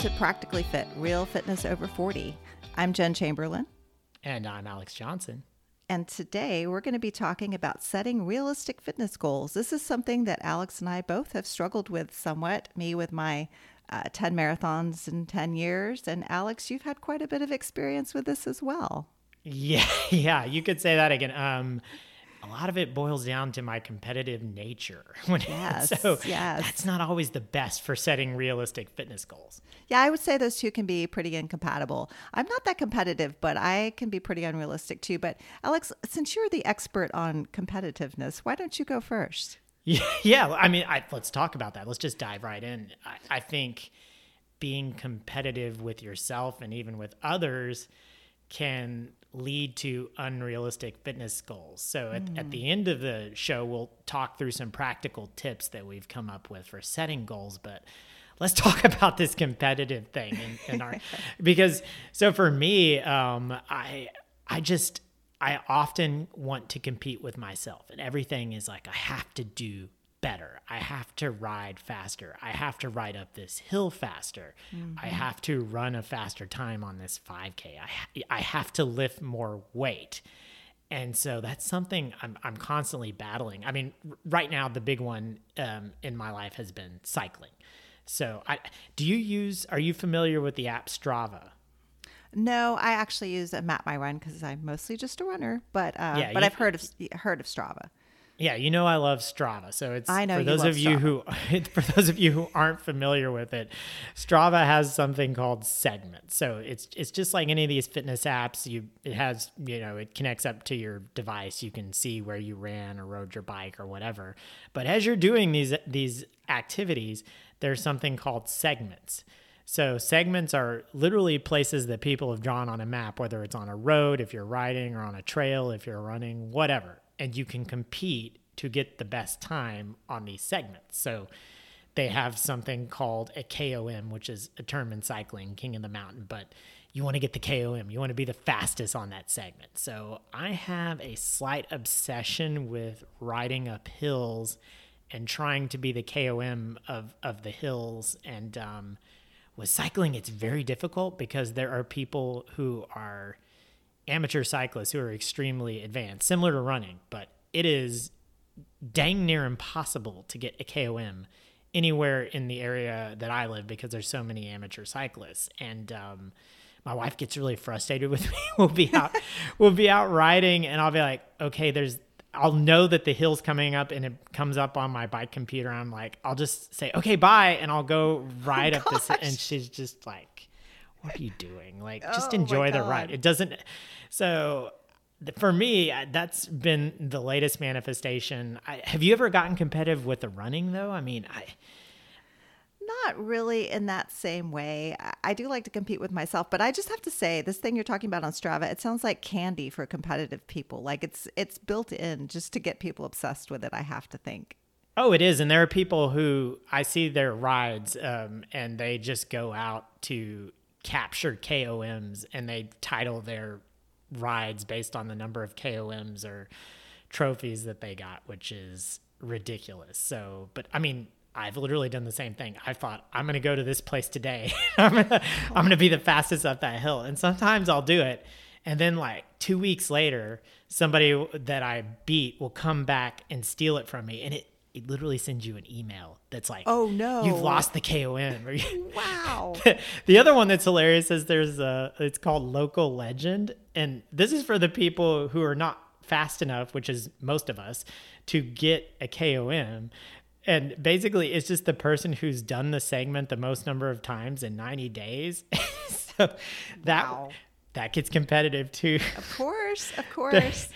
To Practically Fit Real Fitness Over 40. I'm Jen Chamberlain. And I'm Alex Johnson. And today we're going to be talking about setting realistic fitness goals. This is something that Alex and I both have struggled with somewhat. Me with my uh, 10 marathons in 10 years. And Alex, you've had quite a bit of experience with this as well. Yeah, yeah, you could say that again. Um, a lot of it boils down to my competitive nature. yes, so yes. that's not always the best for setting realistic fitness goals. Yeah, I would say those two can be pretty incompatible. I'm not that competitive, but I can be pretty unrealistic too. But Alex, since you're the expert on competitiveness, why don't you go first? Yeah, yeah. I mean, I, let's talk about that. Let's just dive right in. I, I think being competitive with yourself and even with others can lead to unrealistic fitness goals. So at, mm. at, the end of the show, we'll talk through some practical tips that we've come up with for setting goals. But let's talk about this competitive thing in, in our because so for me, um, I I just I often want to compete with myself, and everything is like I have to do better. I have to ride faster. I have to ride up this hill faster. Mm-hmm. I have to run a faster time on this 5K. I, I have to lift more weight. And so that's something I'm, I'm constantly battling. I mean, right now, the big one um, in my life has been cycling. So, I, do you use, are you familiar with the app Strava? No, I actually use a Map My Run because I'm mostly just a runner, but uh, yeah, but you, I've heard of heard of Strava. Yeah, you know I love Strava. So it's I know for those of you who for those of you who aren't familiar with it, Strava has something called segments. So it's it's just like any of these fitness apps. You it has, you know, it connects up to your device. You can see where you ran or rode your bike or whatever. But as you're doing these these activities, there's something called segments. So segments are literally places that people have drawn on a map, whether it's on a road, if you're riding, or on a trail, if you're running, whatever and you can compete to get the best time on these segments. So they have something called a KOM, which is a term in cycling, King of the Mountain, but you want to get the KOM. You want to be the fastest on that segment. So I have a slight obsession with riding up hills and trying to be the KOM of, of the hills. And um, with cycling, it's very difficult because there are people who are – amateur cyclists who are extremely advanced, similar to running, but it is dang near impossible to get a KOM anywhere in the area that I live because there's so many amateur cyclists. And um, my wife gets really frustrated with me. we'll be out, we'll be out riding, and I'll be like, okay, there's. I'll know that the hill's coming up and it comes up on my bike computer. I'm like, I'll just say, okay, bye. And I'll go ride oh, up this. And she's just like, what are you doing? Like, just oh, enjoy the ride. It doesn't. So for me, uh, that's been the latest manifestation. I, have you ever gotten competitive with the running though? I mean, I. Not really in that same way. I do like to compete with myself, but I just have to say, this thing you're talking about on Strava, it sounds like candy for competitive people. Like it's it's built in just to get people obsessed with it. I have to think. Oh, it is, and there are people who I see their rides, um, and they just go out to capture KOMs and they title their rides based on the number of KOMs or trophies that they got, which is ridiculous. So, but I mean, I've literally done the same thing. I thought I'm going to go to this place today. I'm going to be the fastest up that hill. And sometimes I'll do it. And then like 2 weeks later, somebody that I beat will come back and steal it from me and it it literally sends you an email that's like, "Oh no, you've lost the KOM." wow. the other one that's hilarious is there's a it's called Local Legend, and this is for the people who are not fast enough, which is most of us, to get a KOM. And basically, it's just the person who's done the segment the most number of times in 90 days. so that wow. that gets competitive too. Of course, of course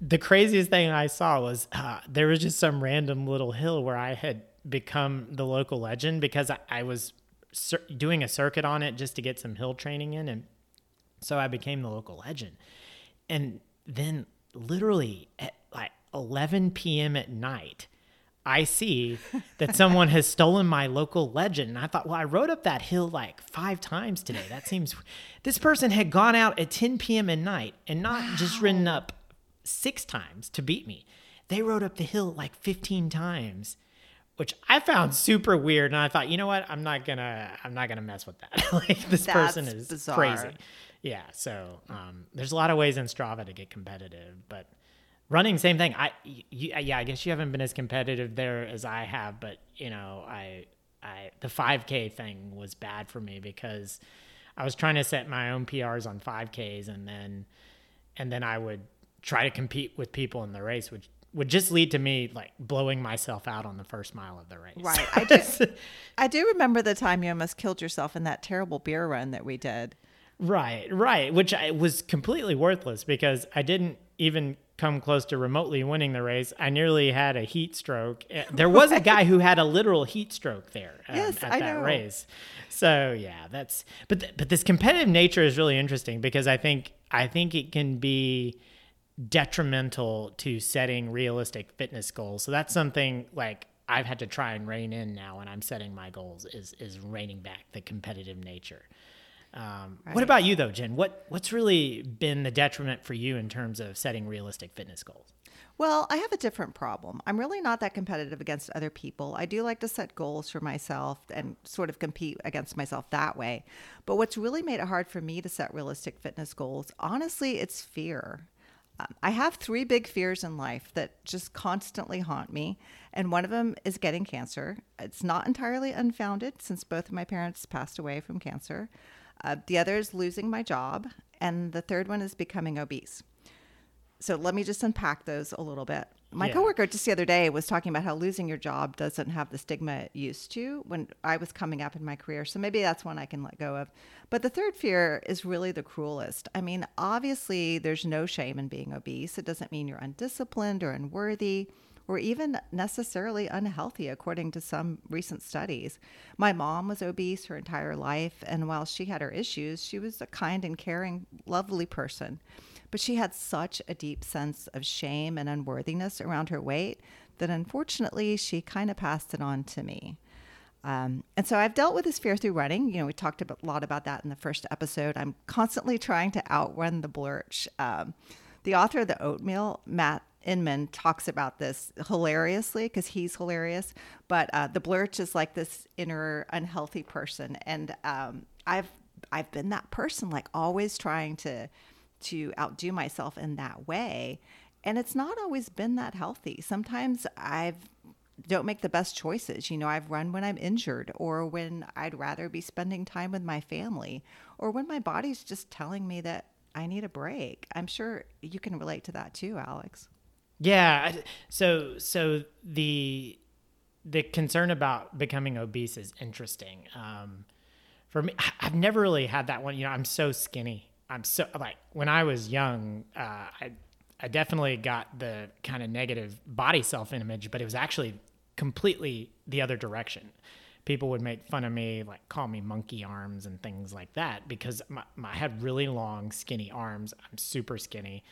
the craziest thing I saw was uh, there was just some random little hill where I had become the local legend because I, I was cir- doing a circuit on it just to get some hill training in. And so I became the local legend. And then literally at like 11 p.m. at night, I see that someone has stolen my local legend. And I thought, well, I rode up that hill like five times today. That seems, this person had gone out at 10 p.m. at night and not wow. just ridden up six times to beat me. They rode up the hill like 15 times which I found super weird. And I thought, you know what? I'm not gonna I'm not gonna mess with that. like this That's person is bizarre. crazy. Yeah. So um, there's a lot of ways in Strava to get competitive, but running same thing. I you, yeah, I guess you haven't been as competitive there as I have, but you know, I I the 5K thing was bad for me because I was trying to set my own PRs on 5Ks and then and then I would try to compete with people in the race, which would just lead to me like blowing myself out on the first mile of the race. Right. I do, I do remember the time you almost killed yourself in that terrible beer run that we did. Right, right. Which I, was completely worthless because I didn't even come close to remotely winning the race. I nearly had a heat stroke. Uh, There was a guy who had a literal heat stroke there um, Yes, at I that know. race. So yeah, that's but th- but this competitive nature is really interesting because I think I think it can be detrimental to setting realistic fitness goals. So that's something like I've had to try and rein in now when I'm setting my goals is is reining back the competitive nature. Um, What about you though, Jen? What what's really been the detriment for you in terms of setting realistic fitness goals? Well, I have a different problem. I'm really not that competitive against other people. I do like to set goals for myself and sort of compete against myself that way. But what's really made it hard for me to set realistic fitness goals, honestly, it's fear. Um, I have three big fears in life that just constantly haunt me. And one of them is getting cancer. It's not entirely unfounded since both of my parents passed away from cancer. Uh, the other is losing my job. And the third one is becoming obese. So let me just unpack those a little bit. My Yeah. coworker just the other day was talking about how losing your job doesn't have the stigma it used to when I was coming up in my career. So maybe that's one I can let go of. But the third fear is really the cruelest. I mean, obviously, there's no shame in being obese. It doesn't mean you're undisciplined or unworthy or even necessarily unhealthy, according to some recent studies. My mom was obese her entire life, and while she had her issues, she was a kind and caring, lovely person. But she had such a deep sense of shame and unworthiness around her weight that unfortunately she kind of passed it on to me. Um, and so I've dealt with this fear through running. You know, we talked a lot about that in the first episode. I'm constantly trying to outrun the Blerch. Um, the author of The Oatmeal, Matt Inman, talks about this hilariously because he's hilarious. But uh, the Blerch is like this inner unhealthy person, and um, I've I've been that person, like always trying to to outdo myself in that way, and it's not always been that healthy. Sometimes I've don't make the best choices. You know, I've run when I'm injured or when I'd rather be spending time with my family or when my body's just telling me that I need a break. I'm sure you can relate to that too, Alex. Yeah. So so the the concern about becoming obese is interesting. Um, for me, I've never really had that one. You know, I'm so skinny. I'm so like when I was young, uh, I I definitely got the kind of negative body self image, but it was actually completely the other direction. People would make fun of me, like call me monkey arms and things like that, because my, my, I had really long, skinny arms. I'm super skinny.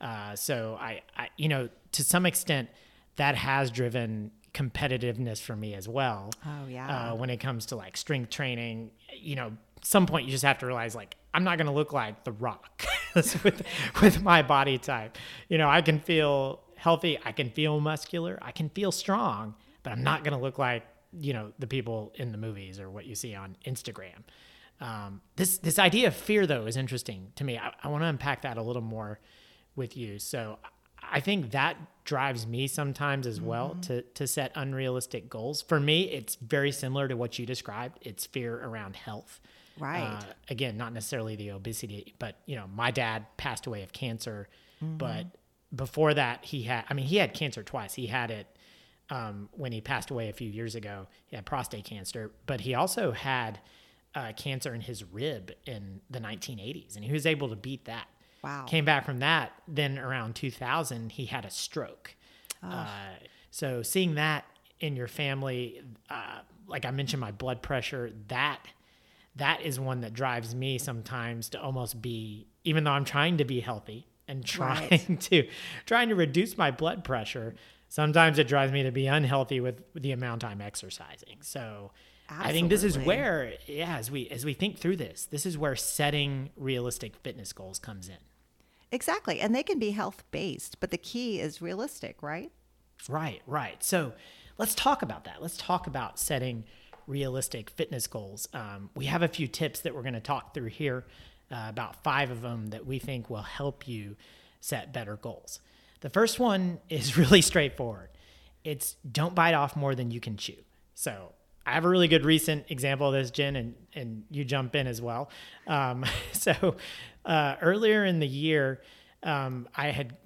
Uh, so I, I, you know, to some extent, that has driven competitiveness for me as well. Oh, yeah. Uh, when it comes to like strength training, you know, some point you just have to realize like I'm not going to look like the Rock with with my body type. You know, I can feel healthy, I can feel muscular, I can feel strong, but I'm not going to look like you know the people in the movies or what you see on Instagram. Um, this this idea of fear though is interesting to me. I, I want to unpack that a little more with you. So I think that drives me sometimes as well to to set unrealistic goals. For me, it's very similar to what you described. It's fear around health. Right. Uh, again, not necessarily the obesity, but you know, my dad passed away of cancer, but before that, he had. I mean, he had cancer twice. He had it um, when he passed away a few years ago. He had prostate cancer, but he also had uh, cancer in his rib in the 1980s, and he was able to beat that. Wow. Came back from that. Then around 2000, he had a stroke. Uh, so seeing that in your family, uh, like I mentioned, my blood pressure, that that is one that drives me sometimes to almost be, even though I'm trying to be healthy and trying Right. to trying to reduce my blood pressure. Sometimes it drives me to be unhealthy with the amount I'm exercising. So I think this is where, yeah, as we as we think through this, this is where setting realistic fitness goals comes in. Exactly. And they can be health based, but the key is realistic, right? Right, right. So let's talk about that. Let's talk about setting realistic fitness goals. Um, we have a few tips that we're going to talk through here, uh, about five of them that we think will help you set better goals. The first one is really straightforward it's don't bite off more than you can chew. So I have a really good recent example of this, Jen, and, and you jump in as well. Um, so uh, earlier in the year, um, I had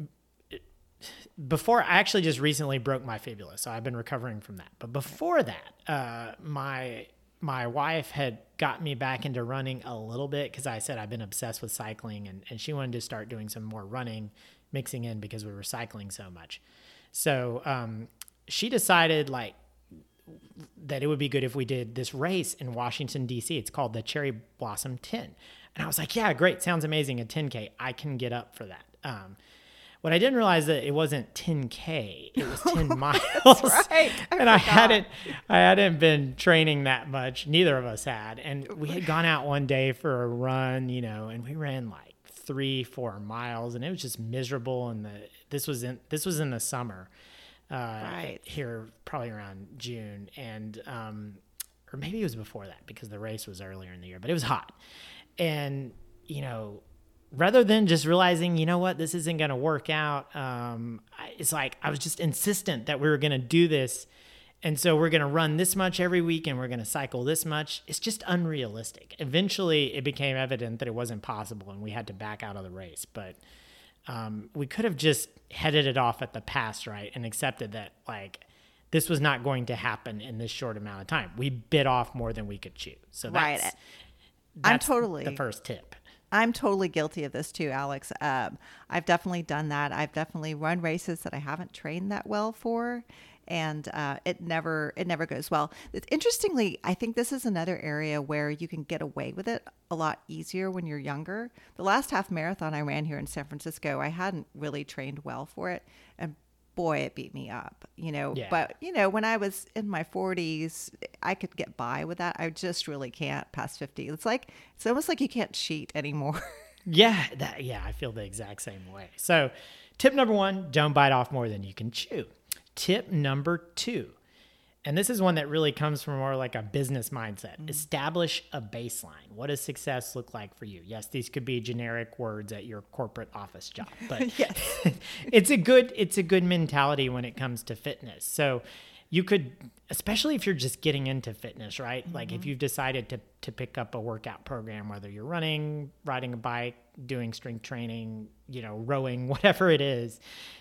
before I actually just recently broke my fibula, so I've been recovering from that. But before that, uh, my my wife had got me back into running a little bit because I said I've been obsessed with cycling, and, and she wanted to start doing some more running, mixing in because we were cycling so much. So um, she decided like that it would be good if we did this race in Washington D.C. It's called the Cherry Blossom 10, and I was like, yeah, great, sounds amazing. A 10k, I can get up for that. Um, what I didn't realize that it wasn't 10k; it was 10 miles. right. I and I hadn't, I hadn't been training that much. Neither of us had, and we had gone out one day for a run, you know, and we ran like three, four miles, and it was just miserable. And the this was in this was in the summer, uh, Right. here probably around June, and um, or maybe it was before that because the race was earlier in the year, but it was hot, and you know rather than just realizing, you know what, this isn't going to work out, um, I- it's like I was just insistent that we were going to do this. And so we're going to run this much every week and we're going to cycle this much. It's just unrealistic. Eventually, it became evident that it wasn't possible and we had to back out of the race. But um, we could have just headed it off at the pass, right? And accepted that, like, this was not going to happen in this short amount of time. We bit off more than we could chew. So that's, Right. that's, I'm that's totally- the first tip. I'm totally guilty of this too, Alex. Um, I've definitely done that. I've definitely run races that I haven't trained that well for, and uh, it never it never goes well. It's, interestingly, I think this is another area where you can get away with it a lot easier when you're younger. The last half marathon I ran here in San Francisco, I hadn't really trained well for it, and boy, it beat me up. You know, Yeah. but you know, when I was in my 40s, I could get by with that. I just really can't past 50. It's like it's almost like you can't cheat anymore. Yeah, that yeah, I feel the exact same way. So, tip number 1, don't bite off more than you can chew. Tip number 2. And this is one that really comes from more like a business mindset. Mm-hmm. Establish a baseline. What does success look like for you? Yes, these could be generic words at your corporate office job, but Yes. it's a good it's a good mentality when it comes to fitness. So you could especially if you're just getting into fitness, right? Like if mm-hmm. you've decided to to pick up a workout program whether you're running, riding a bike, doing strength training, you know, rowing, whatever it is,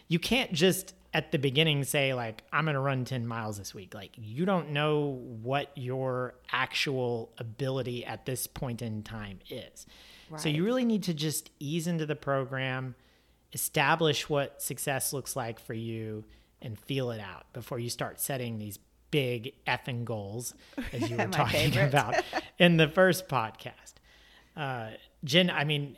you can't just at the beginning say like I'm going to run 10 miles this week. Like you don't know what your actual ability at this point in time is. So you really need to just ease into the program, establish what success looks like for you and feel it out before you start setting these big effing goals as you were talking favorite. about in the first podcast. Uh, Jen, I mean,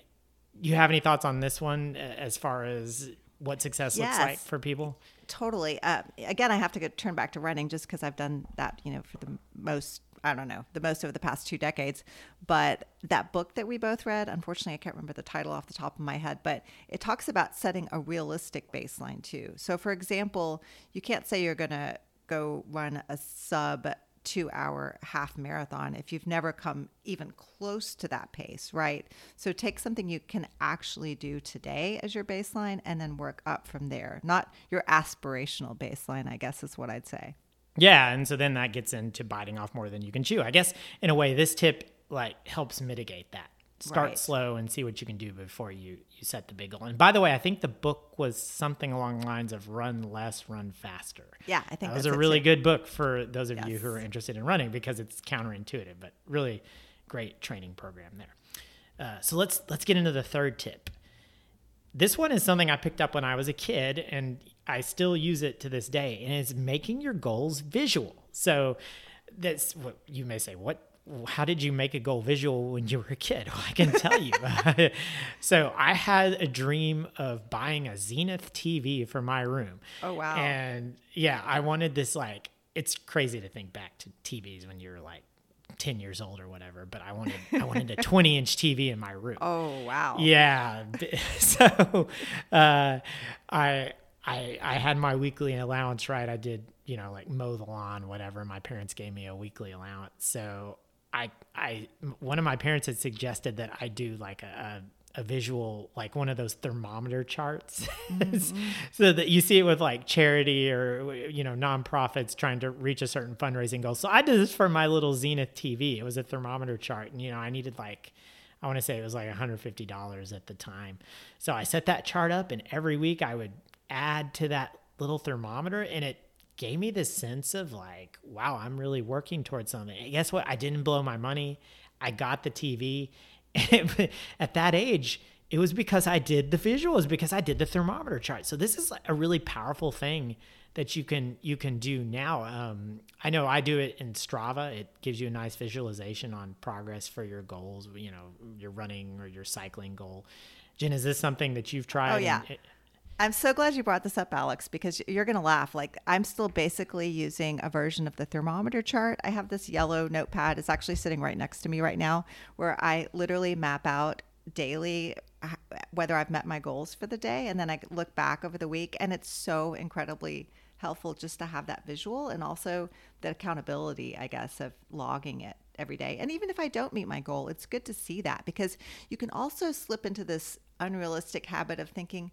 you have any thoughts on this one as far as what success looks like for people? totally. Uh, again, I have to go, turn back to running just because I've done that, you know, for the most, I don't know, the most over the past two decades. But that book that we both read, unfortunately, I can't remember the title off the top of my head, but it talks about setting a realistic baseline too. So, for example, you can't say you're going to go run a sub two hour half marathon if you've never come even close to that pace, right? So take something you can actually do today as your baseline and then work up from there. Not your aspirational baseline, I guess is what I'd say. Yeah, and so then that gets into biting off more than you can chew. I guess in a way, this tip like helps mitigate that. Start Right. slow and see what you can do before you you set the big goal. And by the way, I think the book was something along the lines of "Run less, run faster." Yeah, I think that was a really too. good book for those of you who are interested in running because it's counterintuitive, but really great training program there. Uh, so let's let's get into the third tip. This one is something I picked up when I was a kid, and I still use it to this day. And it's making your goals visual. So that's what you may say. What? How did you make a goal visual when you were a kid? Well, I can tell you. so I had a dream of buying a Zenith TV for my room. Oh, wow. And yeah, I wanted this like. It's crazy to think back to TVs when you're like 10 years old or whatever, but I wanted I wanted a 20 inch TV in my room. Oh, wow. Yeah. So uh, I I I had my weekly allowance right. I did you know, like mow the lawn, whatever. My parents gave me a weekly allowance. So I, I, one of my parents had suggested that I do like a, a, a visual, like one of those thermometer charts, mm-hmm. so that you see it with like charity or you know nonprofits trying to reach a certain fundraising goal. So I did this for my little Zenith TV. It was a thermometer chart, and you know I needed like. I want to say it was like $150 at the time. So I set that chart up, and every week I would add to that little thermometer, and it gave me this sense of like, wow, I'm really working towards something. And guess what? I didn't blow my money. I got the TV. At that age, it was because I did the visuals, because I did the thermometer chart. So this is a really powerful thing that you can you can do now. Um, I know I do it in Strava. It gives you a nice visualization on progress for your goals. You know, your running or your cycling goal. Jen, is this something that you've tried? Oh yeah. And, I'm so glad you brought this up, Alex, because you're going to laugh. Like, I'm still basically using a version of the thermometer chart. I have this yellow notepad. It's actually sitting right next to me right now, where I literally map out daily uh, whether I've met my goals for the day. And then I look back over the week. And it's so incredibly helpful just to have that visual and also the accountability, I guess, of logging it every day. And even if I don't meet my goal, it's good to see that because you can also slip into this unrealistic habit of thinking,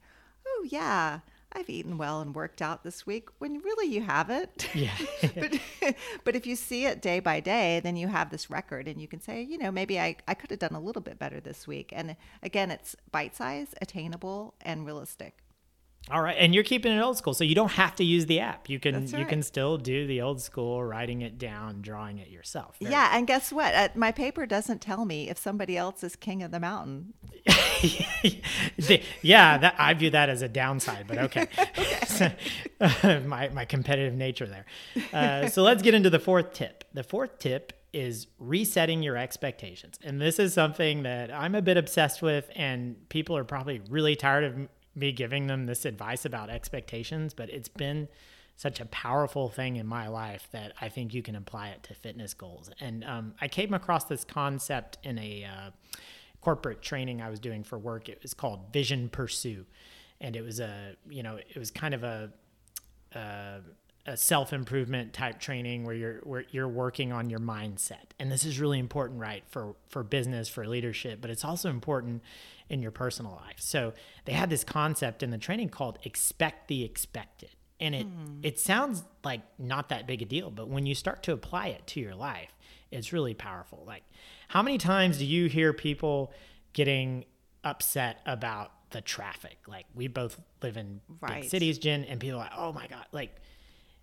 oh, yeah, I've eaten well and worked out this week when really you haven't. Yeah. but, but if you see it day by day, then you have this record and you can say, you know, maybe I, I could have done a little bit better this week. And again, it's bite size, attainable, and realistic. All right, and you're keeping it old school, so you don't have to use the app. You can right. you can still do the old school, writing it down, drawing it yourself. Very yeah, and guess what? Uh, my paper doesn't tell me if somebody else is king of the mountain. yeah, that, I view that as a downside, but okay. okay. my my competitive nature there. Uh, so let's get into the fourth tip. The fourth tip is resetting your expectations. And this is something that I'm a bit obsessed with, and people are probably really tired of me giving them this advice about expectations, but it's been such a powerful thing in my life that I think you can apply it to fitness goals. And um, I came across this concept in a uh, corporate training I was doing for work. It was called Vision Pursue, and it was a you know it was kind of a, a a self improvement type training where you're where you're working on your mindset. And this is really important, right, for for business, for leadership, but it's also important in your personal life. So they had this concept in the training called expect the expected. And it mm. it sounds like not that big a deal, but when you start to apply it to your life, it's really powerful. Like how many times do you hear people getting upset about the traffic? Like we both live in right. big cities, Jen, and people are like, "Oh my god, like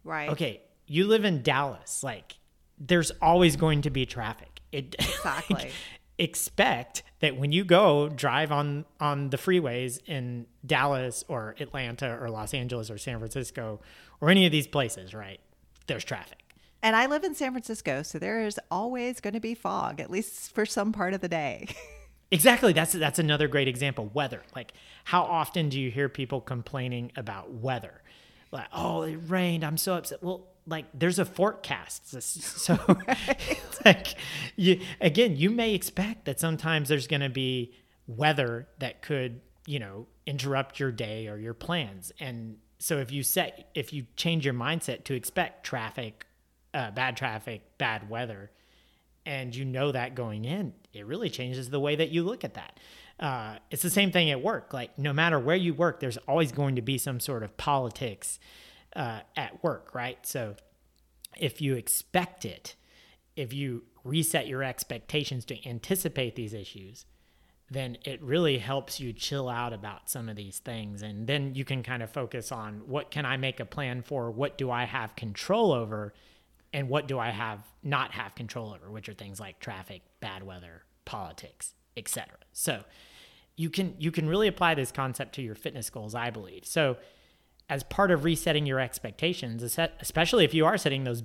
Right. Okay, you live in Dallas, like there's always going to be traffic. It Exactly. like, expect that when you go drive on on the freeways in Dallas or Atlanta or Los Angeles or San Francisco or any of these places, right? There's traffic. And I live in San Francisco, so there is always going to be fog, at least for some part of the day. exactly. That's that's another great example. Weather. Like, how often do you hear people complaining about weather? Like, oh, it rained. I'm so upset. Well, like there's a forecast so like you again you may expect that sometimes there's going to be weather that could you know interrupt your day or your plans and so if you set if you change your mindset to expect traffic uh, bad traffic bad weather and you know that going in it really changes the way that you look at that uh, it's the same thing at work like no matter where you work there's always going to be some sort of politics uh, at work, right? So if you expect it, if you reset your expectations to anticipate these issues, then it really helps you chill out about some of these things. And then you can kind of focus on what can I make a plan for? What do I have control over? And what do I have not have control over, which are things like traffic, bad weather, politics, etc. So you can you can really apply this concept to your fitness goals, I believe. So as part of resetting your expectations, especially if you are setting those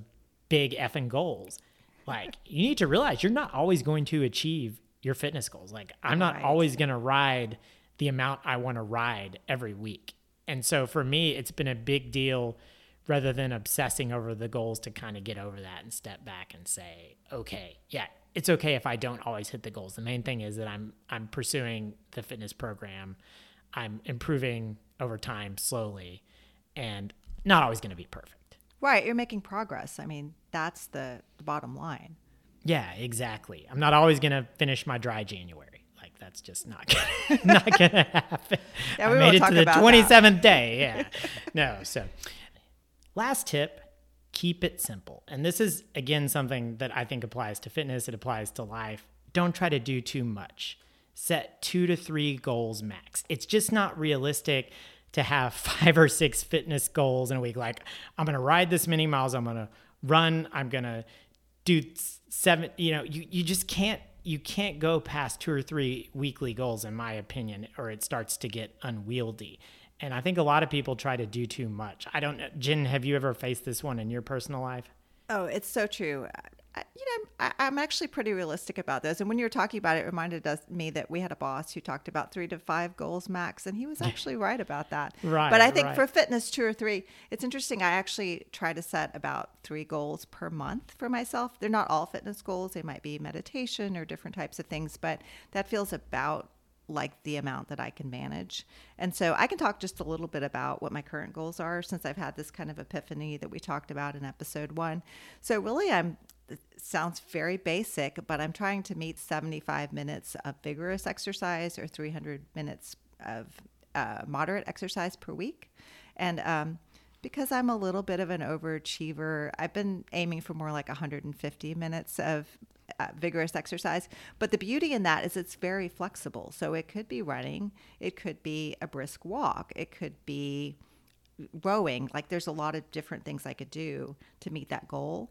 big effing goals, like you need to realize you're not always going to achieve your fitness goals. Like I'm not right. always going to ride the amount I want to ride every week. And so for me, it's been a big deal rather than obsessing over the goals to kind of get over that and step back and say, okay, yeah, it's okay if I don't always hit the goals. The main thing is that I'm I'm pursuing the fitness program. I'm improving over time slowly and not always going to be perfect. Right. You're making progress. I mean, that's the, the bottom line. Yeah, exactly. I'm not always going to finish my dry January. Like that's just not gonna, not going to happen. Yeah, I we made won't it talk to the about 27th day. Yeah. no, so last tip, keep it simple. And this is again something that I think applies to fitness, it applies to life. Don't try to do too much. Set 2 to 3 goals max. It's just not realistic to have 5 or 6 fitness goals in a week like I'm going to ride this many miles, I'm going to run, I'm going to do seven, you know, you you just can't you can't go past two or three weekly goals in my opinion or it starts to get unwieldy and i think a lot of people try to do too much i don't know jen have you ever faced this one in your personal life Oh, it's so true. I, you know, I, I'm actually pretty realistic about this. And when you were talking about it, it reminded us me that we had a boss who talked about three to five goals max, and he was actually right about that. Right, But I think right. for fitness, two or three, it's interesting. I actually try to set about three goals per month for myself. They're not all fitness goals. They might be meditation or different types of things, but that feels about like the amount that I can manage. And so I can talk just a little bit about what my current goals are since I've had this kind of epiphany that we talked about in episode one. So really, I'm sounds very basic, but I'm trying to meet 75 minutes of vigorous exercise or 300 minutes of uh, moderate exercise per week. And um, because I'm a little bit of an overachiever, I've been aiming for more like 150 minutes of uh, vigorous exercise. But the beauty in that is it's very flexible. So it could be running, it could be a brisk walk, it could be rowing. Like there's a lot of different things I could do to meet that goal.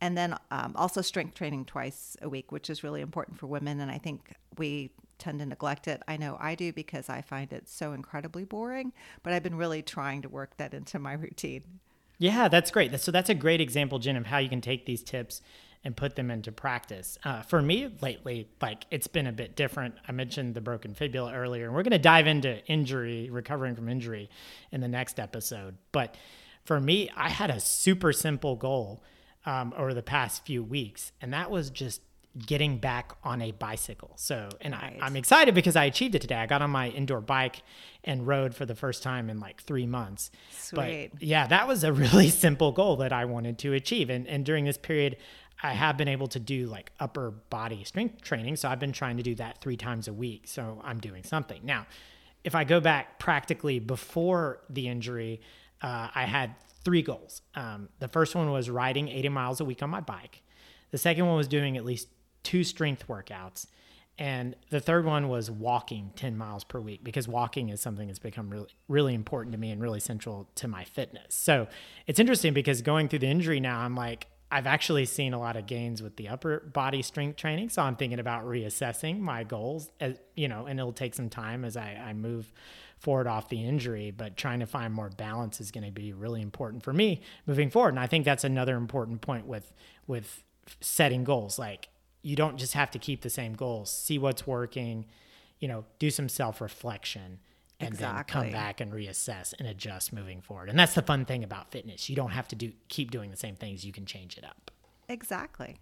And then um, also strength training twice a week, which is really important for women. And I think we tend to neglect it. I know I do because I find it so incredibly boring, but I've been really trying to work that into my routine. Yeah that's great. So that's a great example jen of how you can take these tips and put them into practice. Uh, for me lately like it's been a bit different. I mentioned the broken fibula earlier and we're going to dive into injury recovering from injury in the next episode. But for me i had a super simple goal um, over the past few weeks and that was just getting back on a bicycle. So and I, Nice. i'm excited because i achieved it today. I got on my indoor bike and rode for the first time in like three months. Sweet. but yeah that was a really simple goal that i wanted to achieve. And, and during this period i have been able to do like upper body strength training. So i've been trying to do that three times a week. So i'm doing something. Now if i go back practically before the injury uh, i had three goals. Um, the first one was riding 80 miles a week on my bike. The second one was doing at least two strength workouts. And the third one was walking 10 miles per week because walking is something that's become really, really important to me and really central to my fitness. So it's interesting because going through the injury now, I'm like, I've actually seen a lot of gains with the upper body strength training. So I'm thinking about reassessing my goals, as, you know, and it'll take some time as I, I move forward off the injury, but trying to find more balance is going to be really important for me moving forward. And I think that's another important point with, with setting goals. Like you don't just have to keep the same goals. See what's working, you know, do some self reflection and then come back and reassess and adjust moving forward. And that's the fun thing about fitness. You don't have to do keep doing the same things. You can change it up. Exactly.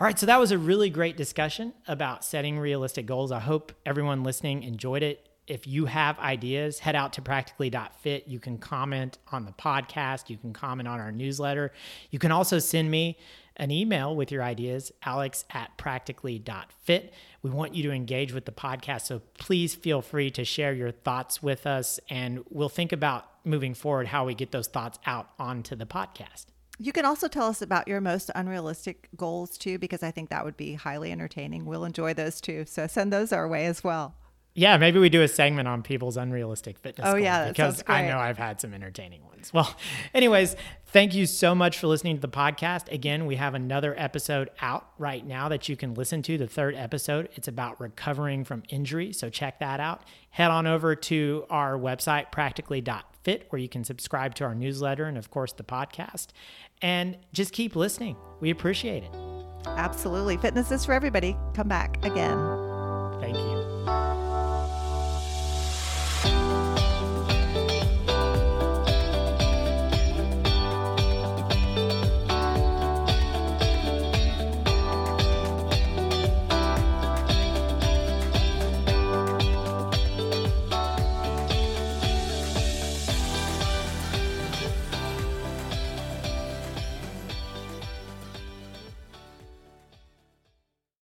All right, so that was a really great discussion about setting realistic goals. I hope everyone listening enjoyed it. If you have ideas, head out to practically.fit. You can comment on the podcast, you can comment on our newsletter. You can also send me an email with your ideas, alex at practically.fit. We want you to engage with the podcast, so please feel free to share your thoughts with us, and we'll think about moving forward how we get those thoughts out onto the podcast. You can also tell us about your most unrealistic goals too, because I think that would be highly entertaining. We'll enjoy those too. So send those our way as well. Yeah, maybe we do a segment on people's unrealistic fitness Oh, goals yeah, that because sounds I know I've had some entertaining ones. Well, anyways, thank you so much for listening to the podcast. Again, we have another episode out right now that you can listen to, the third episode. It's about recovering from injury, so check that out. Head on over to our website practically.fit where you can subscribe to our newsletter and of course the podcast and just keep listening. We appreciate it. Absolutely. Fitness is for everybody. Come back again. Thank you.